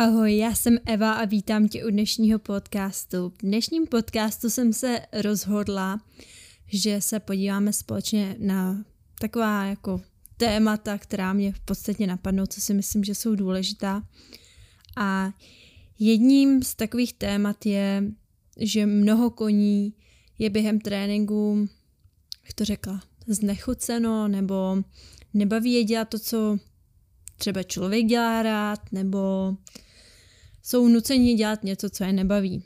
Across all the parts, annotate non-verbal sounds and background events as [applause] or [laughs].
Ahoj, já jsem Eva a vítám tě u dnešního podcastu. V dnešním podcastu jsem se rozhodla, že se podíváme společně na taková jako témata, která mě v podstatě napadnou, co si myslím, že jsou důležitá. A jedním z takových témat je, že mnoho koní je během tréninku, jak to řekla, znechuceno nebo nebaví je dělat to, co třeba člověk dělá rád, nebo jsou nuceni dělat něco, co je nebaví.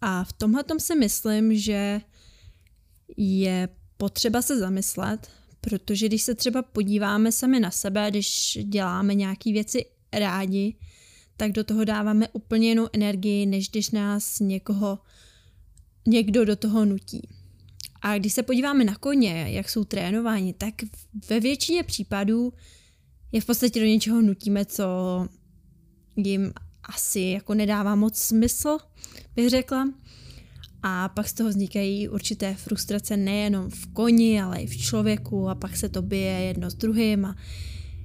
A v tomhle si myslím, že je potřeba se zamyslet, protože když se třeba podíváme sami na sebe, když děláme nějaké věci rádi, tak do toho dáváme úplně jinou energii, než když nás někoho, někdo do toho nutí. A když se podíváme na koně, jak jsou trénováni, tak ve většině případů je v podstatě do něčeho nutíme, co jim asi jako nedává moc smysl, bych řekla. A pak z toho vznikají určité frustrace nejenom v koni, ale i v člověku a pak se to bije jedno s druhým a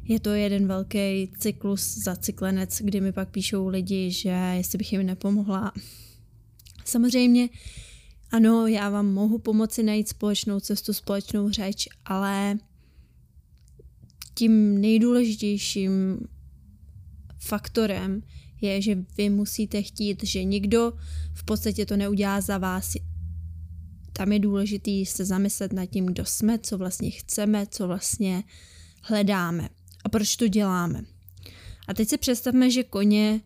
je to jeden velký cyklus zacyklenec, kdy mi pak píšou lidi, že jestli bych jim nepomohla. Samozřejmě, ano, já vám mohu pomoci najít společnou cestu, společnou řeč, ale tím nejdůležitějším faktorem je, že vy musíte chtít, že nikdo v podstatě to neudělá za vás. Tam je důležitý se zamyslet nad tím, kdo jsme, co vlastně chceme, co vlastně hledáme a proč to děláme. A teď si představme, že koně,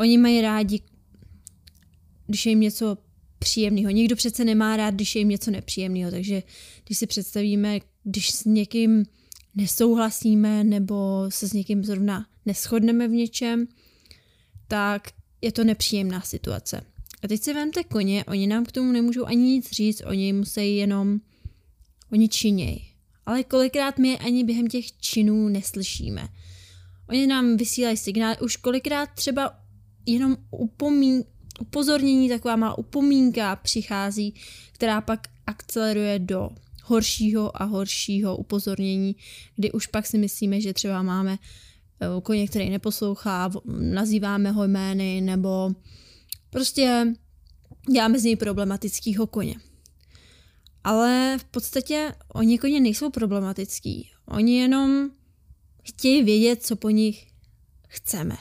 oni mají rádi, když je jim něco příjemného. Nikdo přece nemá rád, když je jim něco nepříjemného, takže když si představíme, když s někým nesouhlasíme nebo se s někým zrovna neschodneme v něčem, tak je to nepříjemná situace. A teď si vemte koně, oni nám k tomu nemůžou ani nic říct, oni musí jenom, oni činěj. Ale kolikrát my ani během těch činů neslyšíme. Oni nám vysílají signály, už kolikrát třeba jenom upomín, upozornění, taková malá upomínka přichází, která pak akceleruje do horšího a horšího upozornění, kdy už pak si myslíme, že třeba máme koně, který neposlouchá, nazýváme ho jmény, nebo prostě děláme z něj problematického koně. Ale v podstatě oni koně nejsou problematický. Oni jenom chtějí vědět, co po nich chceme.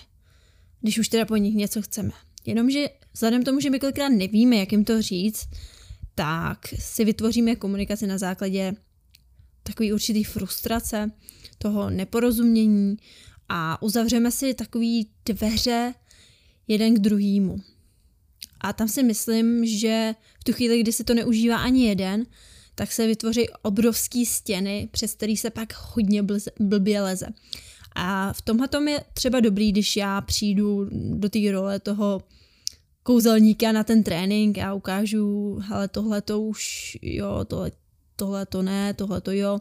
Když už teda po nich něco chceme. Jenomže vzhledem tomu, že my kolikrát nevíme, jak jim to říct, tak si vytvoříme komunikaci na základě takový určitý frustrace, toho neporozumění a uzavřeme si takový dveře jeden k druhému. A tam si myslím, že v tu chvíli, kdy se to neužívá ani jeden, tak se vytvoří obrovské stěny, přes který se pak hodně blbě leze. A v tomhle tom je třeba dobrý, když já přijdu do té role toho kouzelníka na ten trénink a ukážu, hele, tohle to už, jo, tohle, tohle to ne, tohle to jo.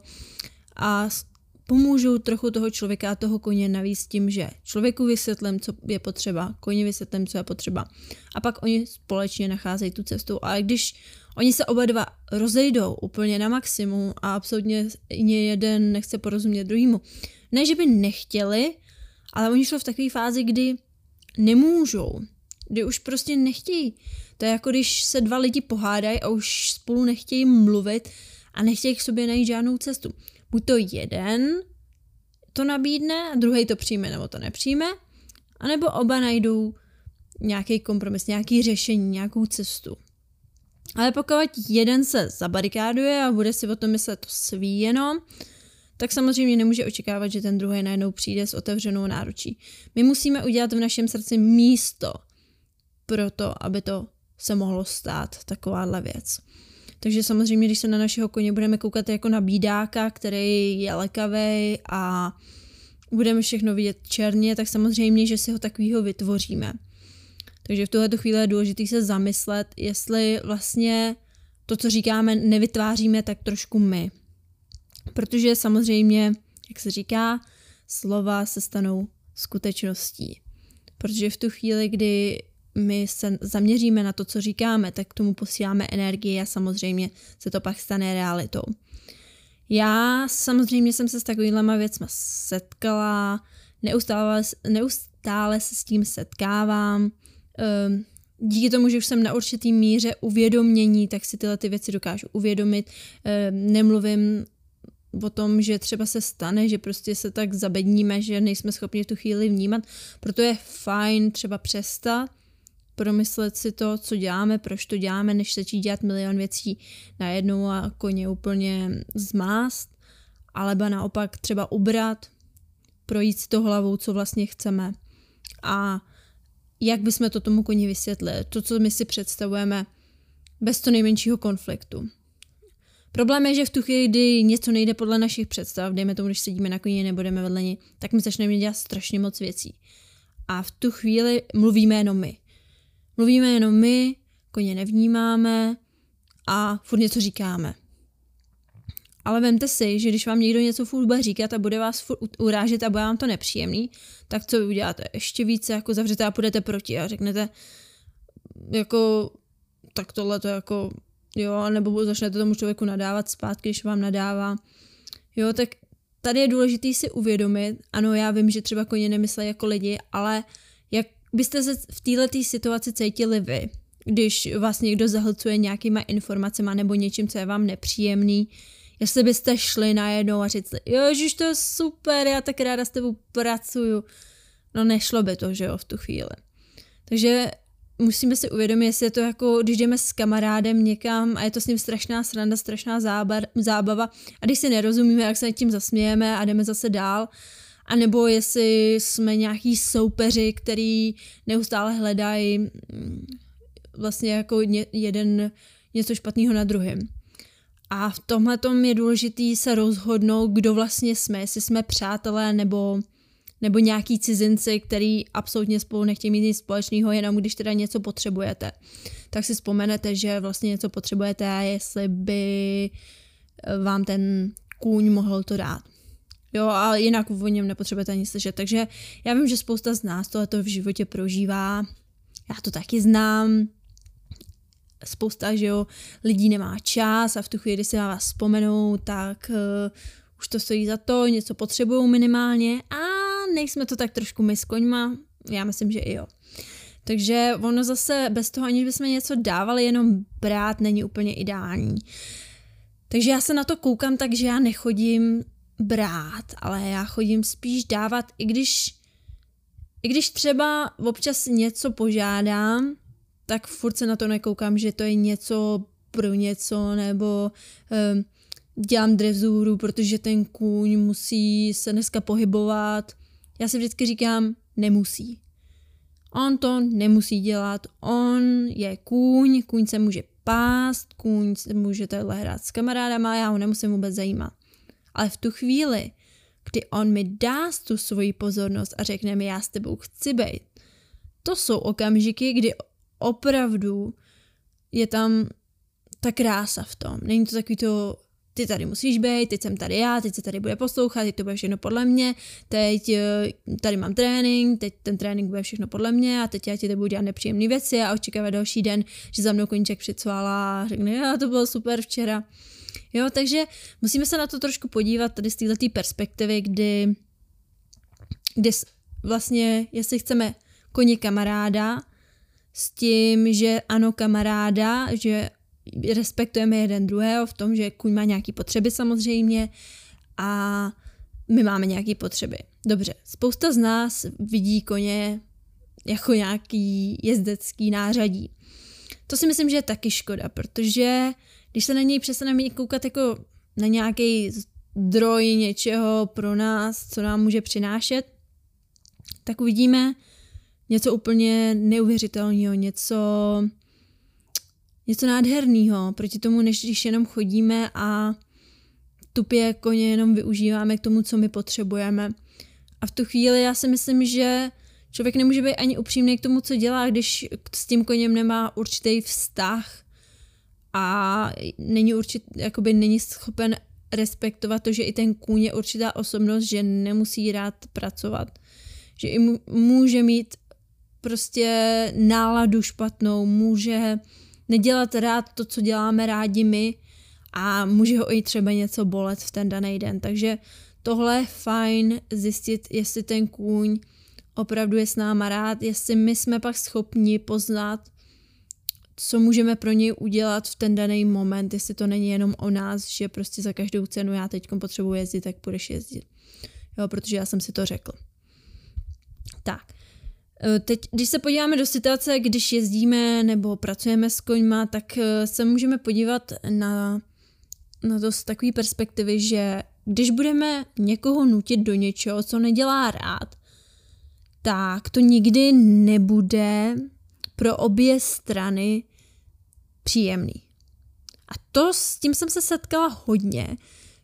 A pomůžu trochu toho člověka a toho koně navíc tím, že člověku vysvětlím, co je potřeba, koni vysvětlím, co je potřeba. A pak oni společně nacházejí tu cestu. A když oni se oba dva rozejdou úplně na maximum a absolutně jeden nechce porozumět druhému, ne, že by nechtěli, ale oni jsou v takové fázi, kdy nemůžou kdy už prostě nechtějí. To je jako když se dva lidi pohádají a už spolu nechtějí mluvit a nechtějí k sobě najít žádnou cestu. Buď to jeden to nabídne a druhý to přijme nebo to nepřijme, anebo oba najdou nějaký kompromis, nějaký řešení, nějakou cestu. Ale pokud jeden se zabarikáduje a bude si o tom myslet to svý jenom, tak samozřejmě nemůže očekávat, že ten druhý najednou přijde s otevřenou náručí. My musíme udělat v našem srdci místo pro to, aby to se mohlo stát takováhle věc. Takže samozřejmě, když se na našeho koně budeme koukat jako na bídáka, který je lekavý a budeme všechno vidět černě, tak samozřejmě, že si ho takovýho vytvoříme. Takže v tuhle chvíli je důležité se zamyslet, jestli vlastně to, co říkáme, nevytváříme tak trošku my. Protože samozřejmě, jak se říká, slova se stanou skutečností. Protože v tu chvíli, kdy my se zaměříme na to, co říkáme, tak k tomu posíláme energii a samozřejmě se to pak stane realitou. Já samozřejmě jsem se s takovýhlema věcma setkala, neustále, neustále stále se s tím setkávám. Ehm, díky tomu, že už jsem na určitý míře uvědomění, tak si tyhle ty věci dokážu uvědomit. Ehm, nemluvím o tom, že třeba se stane, že prostě se tak zabedníme, že nejsme schopni v tu chvíli vnímat. Proto je fajn třeba přestat, promyslet si to, co děláme, proč to děláme, než začít dělat milion věcí najednou a koně úplně zmást, alebo naopak třeba ubrat, projít si to hlavou, co vlastně chceme a jak bychom to tomu koni vysvětlili, to, co my si představujeme bez to nejmenšího konfliktu. Problém je, že v tu chvíli, kdy něco nejde podle našich představ, dejme tomu, když sedíme na koni nebo jdeme vedle ní, tak my začneme dělat strašně moc věcí. A v tu chvíli mluvíme jenom my. Mluvíme jenom my, koně nevnímáme a furt něco říkáme. Ale vemte si, že když vám někdo něco furt bude říkat a bude vás furt urážet a bude vám to nepříjemný, tak co vy uděláte? Ještě více jako zavřete a půjdete proti a řeknete jako tak tohle to jako jo, nebo začnete tomu člověku nadávat zpátky, když vám nadává. Jo, tak tady je důležité si uvědomit, ano, já vím, že třeba koně nemyslejí jako lidi, ale byste se v této situaci cítili vy, když vás někdo zahlcuje nějakýma informacemi nebo něčím, co je vám nepříjemný, jestli byste šli najednou a říct, ježiš, to je super, já tak ráda s tebou pracuju. No nešlo by to, že jo, v tu chvíli. Takže musíme si uvědomit, jestli je to jako, když jdeme s kamarádem někam a je to s ním strašná sranda, strašná zábar, zábava a když si nerozumíme, jak se tím zasmějeme a jdeme zase dál, a nebo jestli jsme nějaký soupeři, který neustále hledají mm, vlastně jako jeden něco špatného na druhém. A v tomhle je důležité se rozhodnout, kdo vlastně jsme, jestli jsme přátelé nebo, nebo nějaký cizinci, který absolutně spolu nechtějí mít nic společného, jenom když teda něco potřebujete. Tak si vzpomenete, že vlastně něco potřebujete a jestli by vám ten kůň mohl to dát. Jo, a jinak o něm nepotřebujete ani slyšet. Takže já vím, že spousta z nás tohle v životě prožívá. Já to taky znám. Spousta, že jo, lidí nemá čas a v tu chvíli, kdy si na vás vzpomenou, tak uh, už to stojí za to, něco potřebují minimálně a nejsme to tak trošku my s koňma. Já myslím, že i jo. Takže ono zase bez toho, aniž bychom něco dávali, jenom brát není úplně ideální. Takže já se na to koukám tak, že já nechodím brát, ale já chodím spíš dávat, i když, i když třeba občas něco požádám, tak furt se na to nekoukám, že to je něco pro něco, nebo um, dělám drezuru, protože ten kůň musí se dneska pohybovat. Já si vždycky říkám, nemusí. On to nemusí dělat, on je kůň, kůň se může pást, kůň se může takhle hrát s kamarádama, já ho nemusím vůbec zajímat. Ale v tu chvíli, kdy on mi dá tu svoji pozornost a řekne mi, já s tebou chci být, to jsou okamžiky, kdy opravdu je tam ta krása v tom. Není to takový to, ty tady musíš být, teď jsem tady já, teď se tady bude poslouchat, teď to bude všechno podle mě, teď eh, tady mám trénink, teď ten trénink bude všechno podle mě a teď já ti budu dělat nepříjemné věci a očekávat další den, že za mnou koníček přicvala a řekne, já to bylo super včera. Jo, takže musíme se na to trošku podívat tady z této perspektivy, kdy, kdy vlastně, jestli chceme koně kamaráda, s tím, že ano kamaráda, že respektujeme jeden druhého v tom, že kuň má nějaké potřeby samozřejmě a my máme nějaké potřeby. Dobře, spousta z nás vidí koně jako nějaký jezdecký nářadí. To si myslím, že je taky škoda, protože když se na něj přestaneme koukat jako na nějaký zdroj něčeho pro nás, co nám může přinášet, tak uvidíme něco úplně neuvěřitelného, něco, něco nádherného, proti tomu, než když jenom chodíme a tupě koně jenom využíváme k tomu, co my potřebujeme. A v tu chvíli já si myslím, že člověk nemůže být ani upřímný k tomu, co dělá, když s tím koněm nemá určitý vztah a není určit, jakoby není schopen respektovat to, že i ten kůň je určitá osobnost, že nemusí rád pracovat. Že i může mít prostě náladu špatnou, může nedělat rád to, co děláme rádi my a může ho i třeba něco bolet v ten daný den. Takže tohle je fajn zjistit, jestli ten kůň opravdu je s náma rád, jestli my jsme pak schopni poznat, co můžeme pro něj udělat v ten daný moment, jestli to není jenom o nás, že prostě za každou cenu já teď potřebuji jezdit, tak půjdeš jezdit. Jo, protože já jsem si to řekl. Tak. E, teď, když se podíváme do situace, když jezdíme nebo pracujeme s koňma, tak e, se můžeme podívat na, na to z takové perspektivy, že když budeme někoho nutit do něčeho, co nedělá rád, tak to nikdy nebude pro obě strany příjemný. A to s tím jsem se setkala hodně,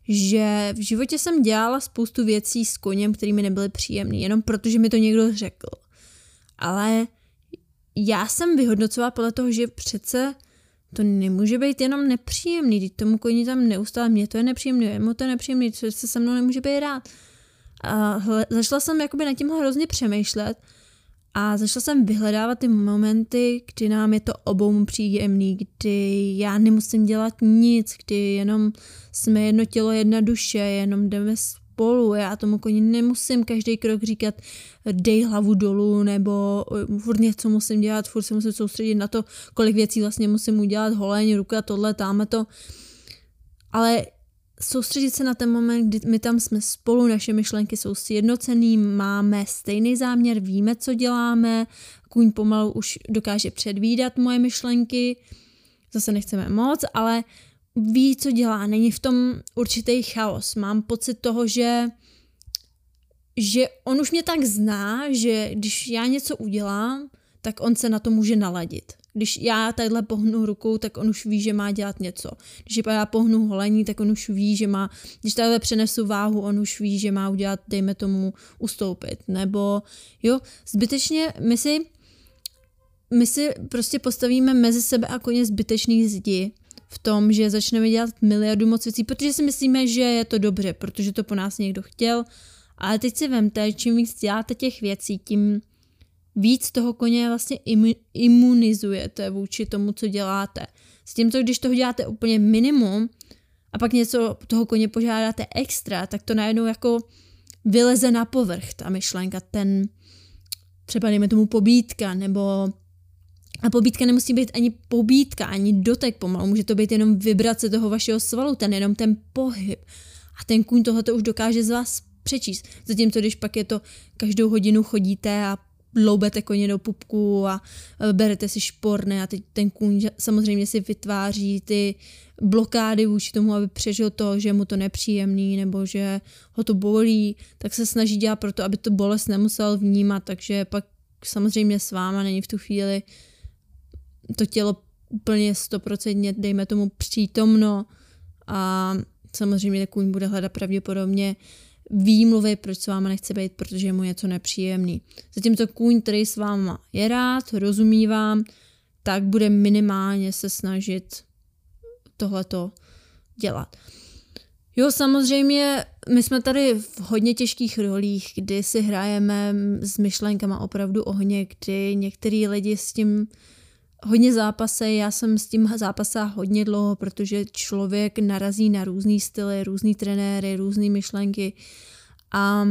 že v životě jsem dělala spoustu věcí s koněm, které mi nebyly příjemné, jenom protože mi to někdo řekl. Ale já jsem vyhodnocovala podle toho, že přece to nemůže být jenom nepříjemný, když tomu koni tam neustále, mě to je nepříjemný, jemu to je nepříjemný, co se se mnou nemůže být rád. A začala jsem jakoby nad tím hrozně přemýšlet a začala jsem vyhledávat ty momenty, kdy nám je to obou příjemný, kdy já nemusím dělat nic, kdy jenom jsme jedno tělo, jedna duše, jenom jdeme spolu. Já tomu koni nemusím každý krok říkat dej hlavu dolů, nebo furt něco musím dělat, furt se musím soustředit na to, kolik věcí vlastně musím udělat, holeň, ruka, tohle, táme to. Ale soustředit se na ten moment, kdy my tam jsme spolu, naše myšlenky jsou sjednocený, máme stejný záměr, víme, co děláme, kůň pomalu už dokáže předvídat moje myšlenky, zase nechceme moc, ale ví, co dělá, není v tom určitý chaos. Mám pocit toho, že že on už mě tak zná, že když já něco udělám, tak on se na to může naladit. Když já tadyhle pohnu rukou, tak on už ví, že má dělat něco. Když já pohnu holení, tak on už ví, že má, když takhle přenesu váhu, on už ví, že má udělat, dejme tomu, ustoupit. Nebo jo, zbytečně my si, my si prostě postavíme mezi sebe a koně zbytečný zdi v tom, že začneme dělat miliardu moc věcí, protože si myslíme, že je to dobře, protože to po nás někdo chtěl, ale teď si vemte, čím víc děláte těch věcí, tím víc toho koně vlastně imunizujete vůči tomu, co děláte. S tím, co když toho děláte úplně minimum a pak něco toho koně požádáte extra, tak to najednou jako vyleze na povrch, ta myšlenka, ten třeba dejme tomu pobítka, nebo a pobítka nemusí být ani pobítka, ani dotek pomalu, může to být jenom vibrace toho vašeho svalu, ten jenom ten pohyb. A ten kůň tohoto už dokáže z vás přečíst. Zatímco když pak je to každou hodinu chodíte a loubete koně do pupku a berete si šporné a teď ten kůň samozřejmě si vytváří ty blokády vůči tomu, aby přežil to, že mu to nepříjemný nebo že ho to bolí, tak se snaží dělat proto, aby to bolest nemusel vnímat, takže pak samozřejmě s váma není v tu chvíli to tělo úplně stoprocentně, dejme tomu, přítomno a samozřejmě kůň bude hledat pravděpodobně výmluvy, proč s váma nechce být, protože je mu něco nepříjemný. Zatímco kůň, který s váma je rád, rozumí vám, tak bude minimálně se snažit tohleto dělat. Jo, samozřejmě, my jsme tady v hodně těžkých rolích, kdy si hrajeme s myšlenkama opravdu ohně, kdy některý lidi s tím hodně zápasy, já jsem s tím zápasá hodně dlouho, protože člověk narazí na různý styly, různý trenéry, různé myšlenky. A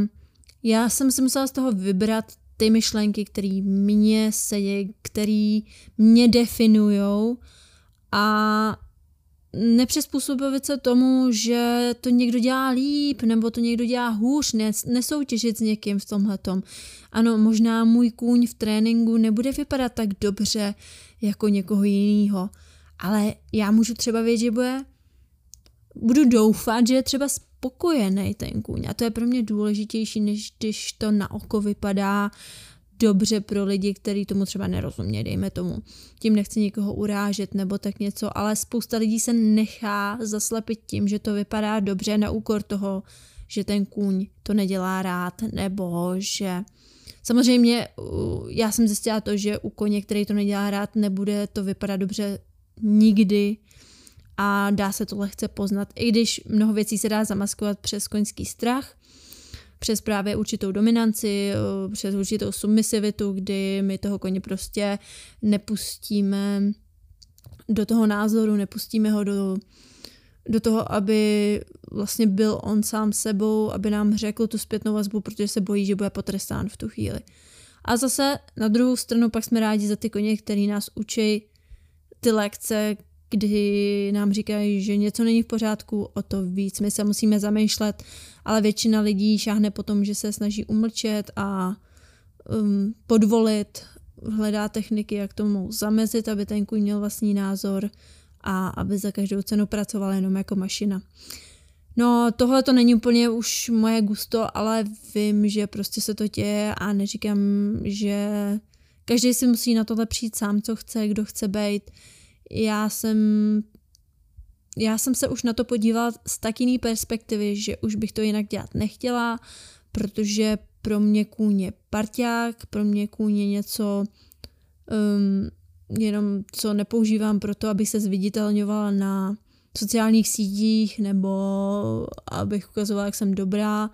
já jsem si musela z toho vybrat ty myšlenky, které mě sedí, které mě definiujou a nepřizpůsobit se tomu, že to někdo dělá líp nebo to někdo dělá hůř, ne, nesoutěžit s někým v tomhle. Ano, možná můj kůň v tréninku nebude vypadat tak dobře jako někoho jiného, ale já můžu třeba vědět, že bude budu doufat, že je třeba spokojený ten kůň a to je pro mě důležitější, než když to na oko vypadá dobře pro lidi, kteří tomu třeba nerozumějí, dejme tomu. Tím nechci nikoho urážet nebo tak něco, ale spousta lidí se nechá zaslepit tím, že to vypadá dobře na úkor toho, že ten kůň to nedělá rád, nebo že Samozřejmě já jsem zjistila to, že u koně, který to nedělá rád, nebude to vypadat dobře nikdy a dá se to lehce poznat, i když mnoho věcí se dá zamaskovat přes koňský strach, přes právě určitou dominanci, přes určitou submisivitu, kdy my toho koně prostě nepustíme do toho názoru, nepustíme ho do, do toho, aby vlastně byl on sám sebou, aby nám řekl tu zpětnou vazbu, protože se bojí, že bude potrestán v tu chvíli. A zase na druhou stranu pak jsme rádi za ty koně, který nás učí ty lekce, kdy nám říkají, že něco není v pořádku, o to víc my se musíme zamýšlet, ale většina lidí šáhne po tom, že se snaží umlčet a um, podvolit, hledá techniky, jak tomu zamezit, aby ten kůň měl vlastní názor a aby za každou cenu pracoval jenom jako mašina. No, tohle to není úplně už moje gusto, ale vím, že prostě se to děje a neříkám, že každý si musí na tohle přijít sám, co chce, kdo chce být. Já jsem já jsem se už na to podívala z tak jiný perspektivy, že už bych to jinak dělat nechtěla, protože pro mě kůň je parťák, pro mě kůň je něco, um, jenom co nepoužívám pro to, abych se zviditelňovala na sociálních sítích nebo abych ukazovala, jak jsem dobrá,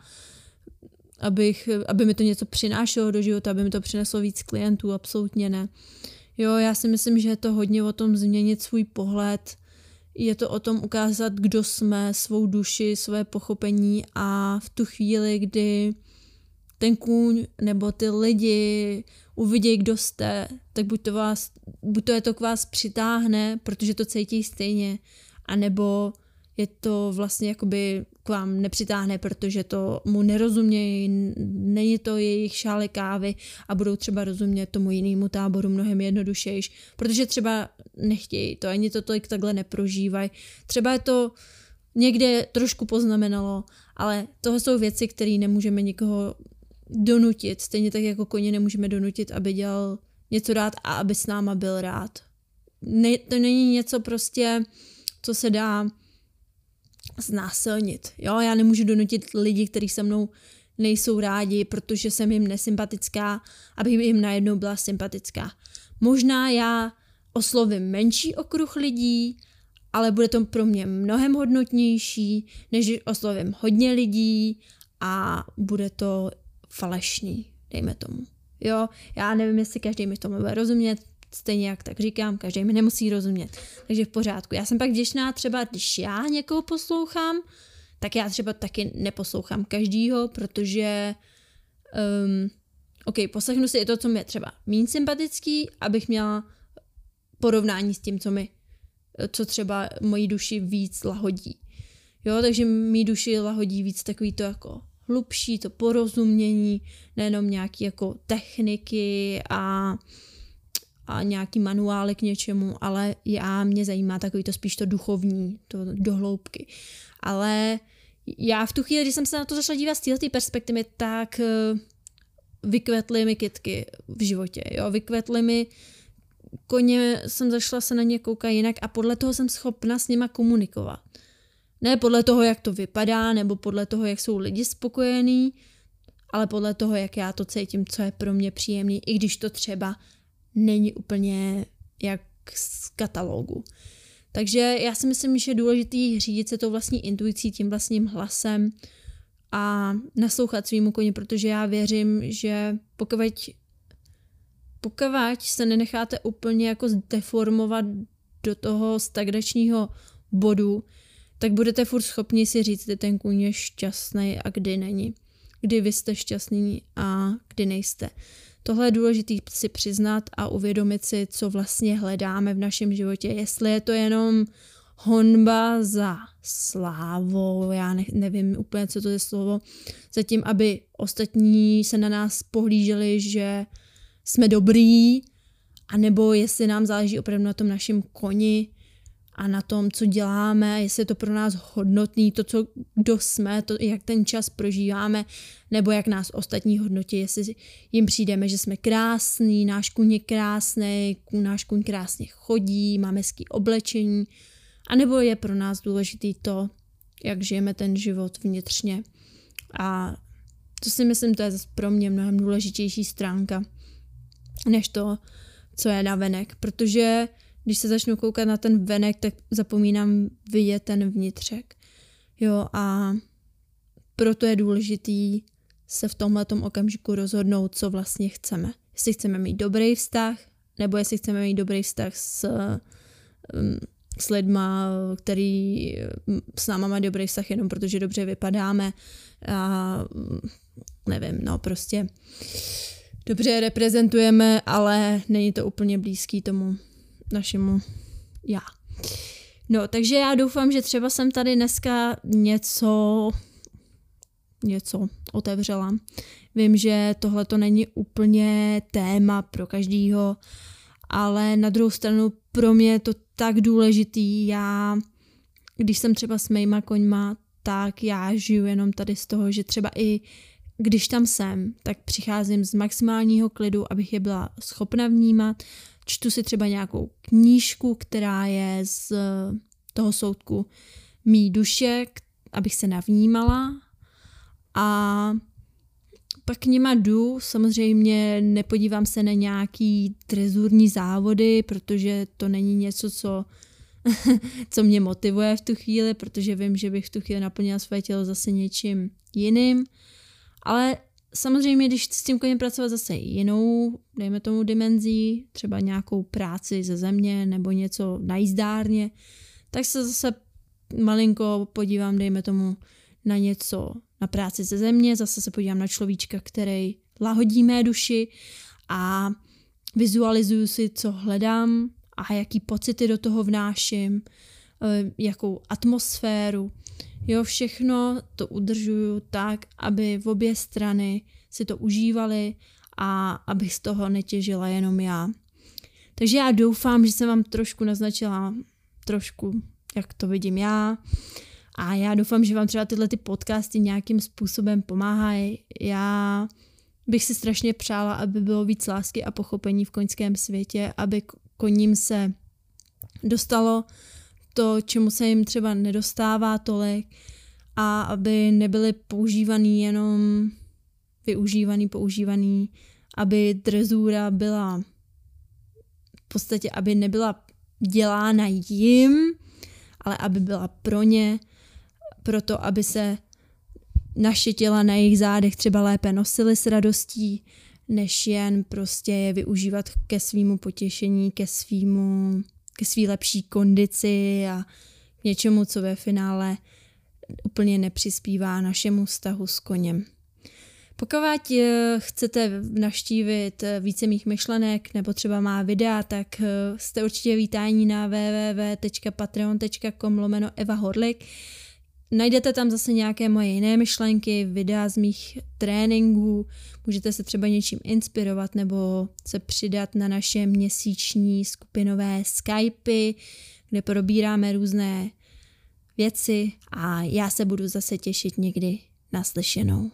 abych, aby mi to něco přinášelo do života, aby mi to přineslo víc klientů, absolutně ne. Jo, já si myslím, že je to hodně o tom změnit svůj pohled, je to o tom ukázat, kdo jsme, svou duši, své pochopení a v tu chvíli, kdy ten kůň nebo ty lidi uvidějí, kdo jste, tak buď to, vás, buď to je to k vás přitáhne, protože to cítí stejně, anebo je to vlastně jakoby k vám nepřitáhne, protože to mu nerozumějí, není to jejich šále kávy a budou třeba rozumět tomu jinému táboru mnohem jednodušejš, protože třeba nechtějí to, ani to tolik takhle neprožívají. Třeba je to někde trošku poznamenalo, ale tohle jsou věci, které nemůžeme nikoho donutit, stejně tak jako koně nemůžeme donutit, aby dělal něco rád a aby s náma byl rád. Ne, to není něco prostě, co se dá znásilnit. Jo, já nemůžu donutit lidi, kteří se mnou nejsou rádi, protože jsem jim nesympatická, aby jim najednou byla sympatická. Možná já oslovím menší okruh lidí, ale bude to pro mě mnohem hodnotnější, než oslovím hodně lidí a bude to falešný, dejme tomu. Jo, já nevím, jestli každý mi tomu bude rozumět, stejně jak tak říkám, každý mi nemusí rozumět. Takže v pořádku. Já jsem pak vděčná třeba, když já někoho poslouchám, tak já třeba taky neposlouchám každýho, protože um, OK, poslechnu si i to, co mi je třeba méně sympatický, abych měla porovnání s tím, co mi, co třeba mojí duši víc lahodí. Jo, takže mý duši lahodí víc takový to jako hlubší, to porozumění, nejenom nějaký jako techniky a a nějaký manuály k něčemu, ale já mě zajímá takový to spíš to duchovní, to dohloubky. Ale já v tu chvíli, když jsem se na to začala dívat z této perspektivy, tak eh, vykvetly mi kitky v životě, jo, vykvetly mi koně, jsem zašla se na ně koukat jinak a podle toho jsem schopna s nima komunikovat. Ne podle toho, jak to vypadá, nebo podle toho, jak jsou lidi spokojení, ale podle toho, jak já to cítím, co je pro mě příjemný, i když to třeba není úplně jak z katalogu. Takže já si myslím, že je důležitý řídit se tou vlastní intuicí, tím vlastním hlasem a naslouchat svýmu koni, protože já věřím, že pokud, pokud se nenecháte úplně jako zdeformovat do toho stagnačního bodu, tak budete furt schopni si říct, kdy ten kůň je šťastný a kdy není. Kdy vy jste šťastný a kdy nejste. Tohle je důležité si přiznat a uvědomit si, co vlastně hledáme v našem životě. Jestli je to jenom honba za slávou, já ne, nevím úplně, co to je slovo, zatím, aby ostatní se na nás pohlíželi, že jsme dobrý, anebo jestli nám záleží opravdu na tom našem koni, a na tom, co děláme, jestli je to pro nás hodnotný, to, co, kdo jsme, to, jak ten čas prožíváme, nebo jak nás ostatní hodnotí, jestli jim přijdeme, že jsme krásný, náš kůň je krásný, náš kůň krásně chodí, máme hezký oblečení, anebo je pro nás důležitý to, jak žijeme ten život vnitřně. A to si myslím, to je pro mě mnohem důležitější stránka, než to, co je na venek, protože když se začnu koukat na ten venek, tak zapomínám vidět ten vnitřek. Jo a proto je důležitý se v tomhle okamžiku rozhodnout, co vlastně chceme. Jestli chceme mít dobrý vztah, nebo jestli chceme mít dobrý vztah s, um, s lidma, který s náma má dobrý vztah jenom protože dobře vypadáme a nevím, no prostě dobře reprezentujeme, ale není to úplně blízký tomu našemu já. No, takže já doufám, že třeba jsem tady dneska něco něco otevřela. Vím, že tohle to není úplně téma pro každýho, ale na druhou stranu pro mě je to tak důležitý. Já, když jsem třeba s mýma koňma, tak já žiju jenom tady z toho, že třeba i když tam jsem, tak přicházím z maximálního klidu, abych je byla schopna vnímat. Čtu si třeba nějakou knížku, která je z toho soudku mý duše, abych se navnímala a pak k nima jdu, samozřejmě nepodívám se na nějaký trezurní závody, protože to není něco, co, [laughs] co mě motivuje v tu chvíli, protože vím, že bych v tu chvíli naplnila své tělo zase něčím jiným. Ale samozřejmě, když s tím koněm pracovat zase jinou, dejme tomu dimenzí, třeba nějakou práci ze země nebo něco na jízdárně, tak se zase malinko podívám, dejme tomu, na něco na práci ze země, zase se podívám na človíčka, který lahodí mé duši a vizualizuju si, co hledám a jaký pocity do toho vnáším, eh, jakou atmosféru. Jo, všechno to udržuju tak, aby v obě strany si to užívali a abych z toho netěžila jenom já. Takže já doufám, že jsem vám trošku naznačila trošku, jak to vidím já. A já doufám, že vám třeba tyhle ty podcasty nějakým způsobem pomáhají. Já bych si strašně přála, aby bylo víc lásky a pochopení v koňském světě, aby koním se dostalo to, čemu se jim třeba nedostává tolik a aby nebyly používaný jenom využívaný, používaný, aby drezura byla v podstatě, aby nebyla dělána jim, ale aby byla pro ně proto, aby se naše těla na jejich zádech třeba lépe nosily s radostí, než jen prostě je využívat ke svýmu potěšení, ke svýmu, ke svý lepší kondici a k něčemu, co ve finále úplně nepřispívá našemu vztahu s koněm. Pokud eh, chcete naštívit eh, více mých myšlenek nebo třeba má videa, tak eh, jste určitě vítáni na www.patreon.com lomeno Eva Horlik. Najdete tam zase nějaké moje jiné myšlenky, videa z mých tréninků, můžete se třeba něčím inspirovat nebo se přidat na naše měsíční skupinové Skypy, kde probíráme různé věci a já se budu zase těšit někdy naslyšenou.